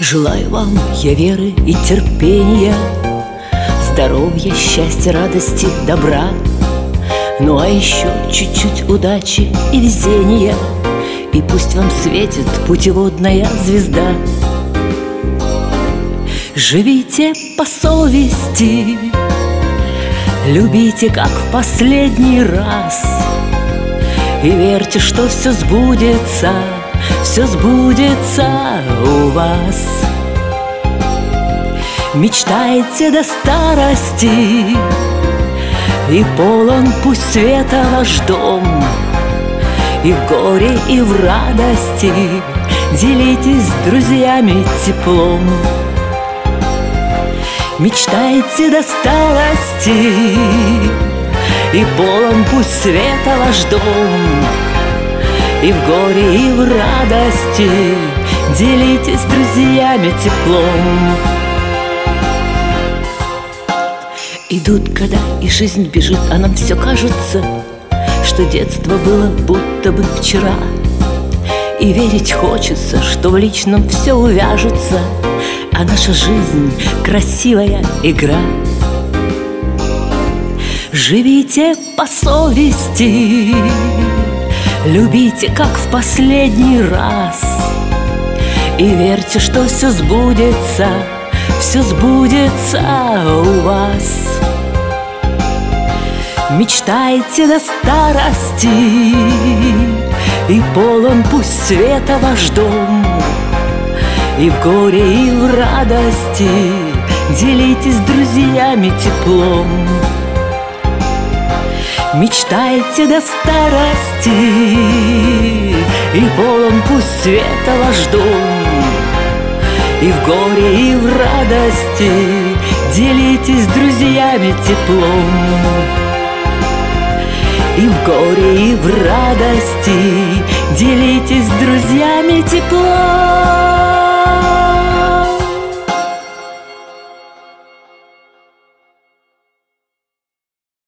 Желаю вам я веры и терпения Здоровья, счастья, радости, добра. Ну а еще чуть-чуть удачи и везения И пусть вам светит путеводная звезда. Живите по совести Любите, как в последний раз И верьте, что все сбудется Все сбудется у вас. Мечтайте до старости И полон пусть света ваш дом И в горе, и в радости. Делитесь с друзьями теплом. Мечтайте до старости И полон пусть света ваш дом И в горе, и в радости Делитесь с друзьями теплом. Идут года, и жизнь бежит, а нам все кажется Что детство было будто бы вчера. И верить хочется, что в личном все увяжется а наша жизнь — красивая игра. Живите по совести Любите, как в последний раз. И верьте, что все сбудется Все сбудется у вас. Мечтайте до старости И полон пусть света ваш дом. И в горе, и в радости Делитесь с друзьями теплом Мечтайте до старости И полон пусть света ваш дом И в горе, и в радости Делитесь с друзьями теплом. И в горе, и в радости Делитесь с друзьями теплом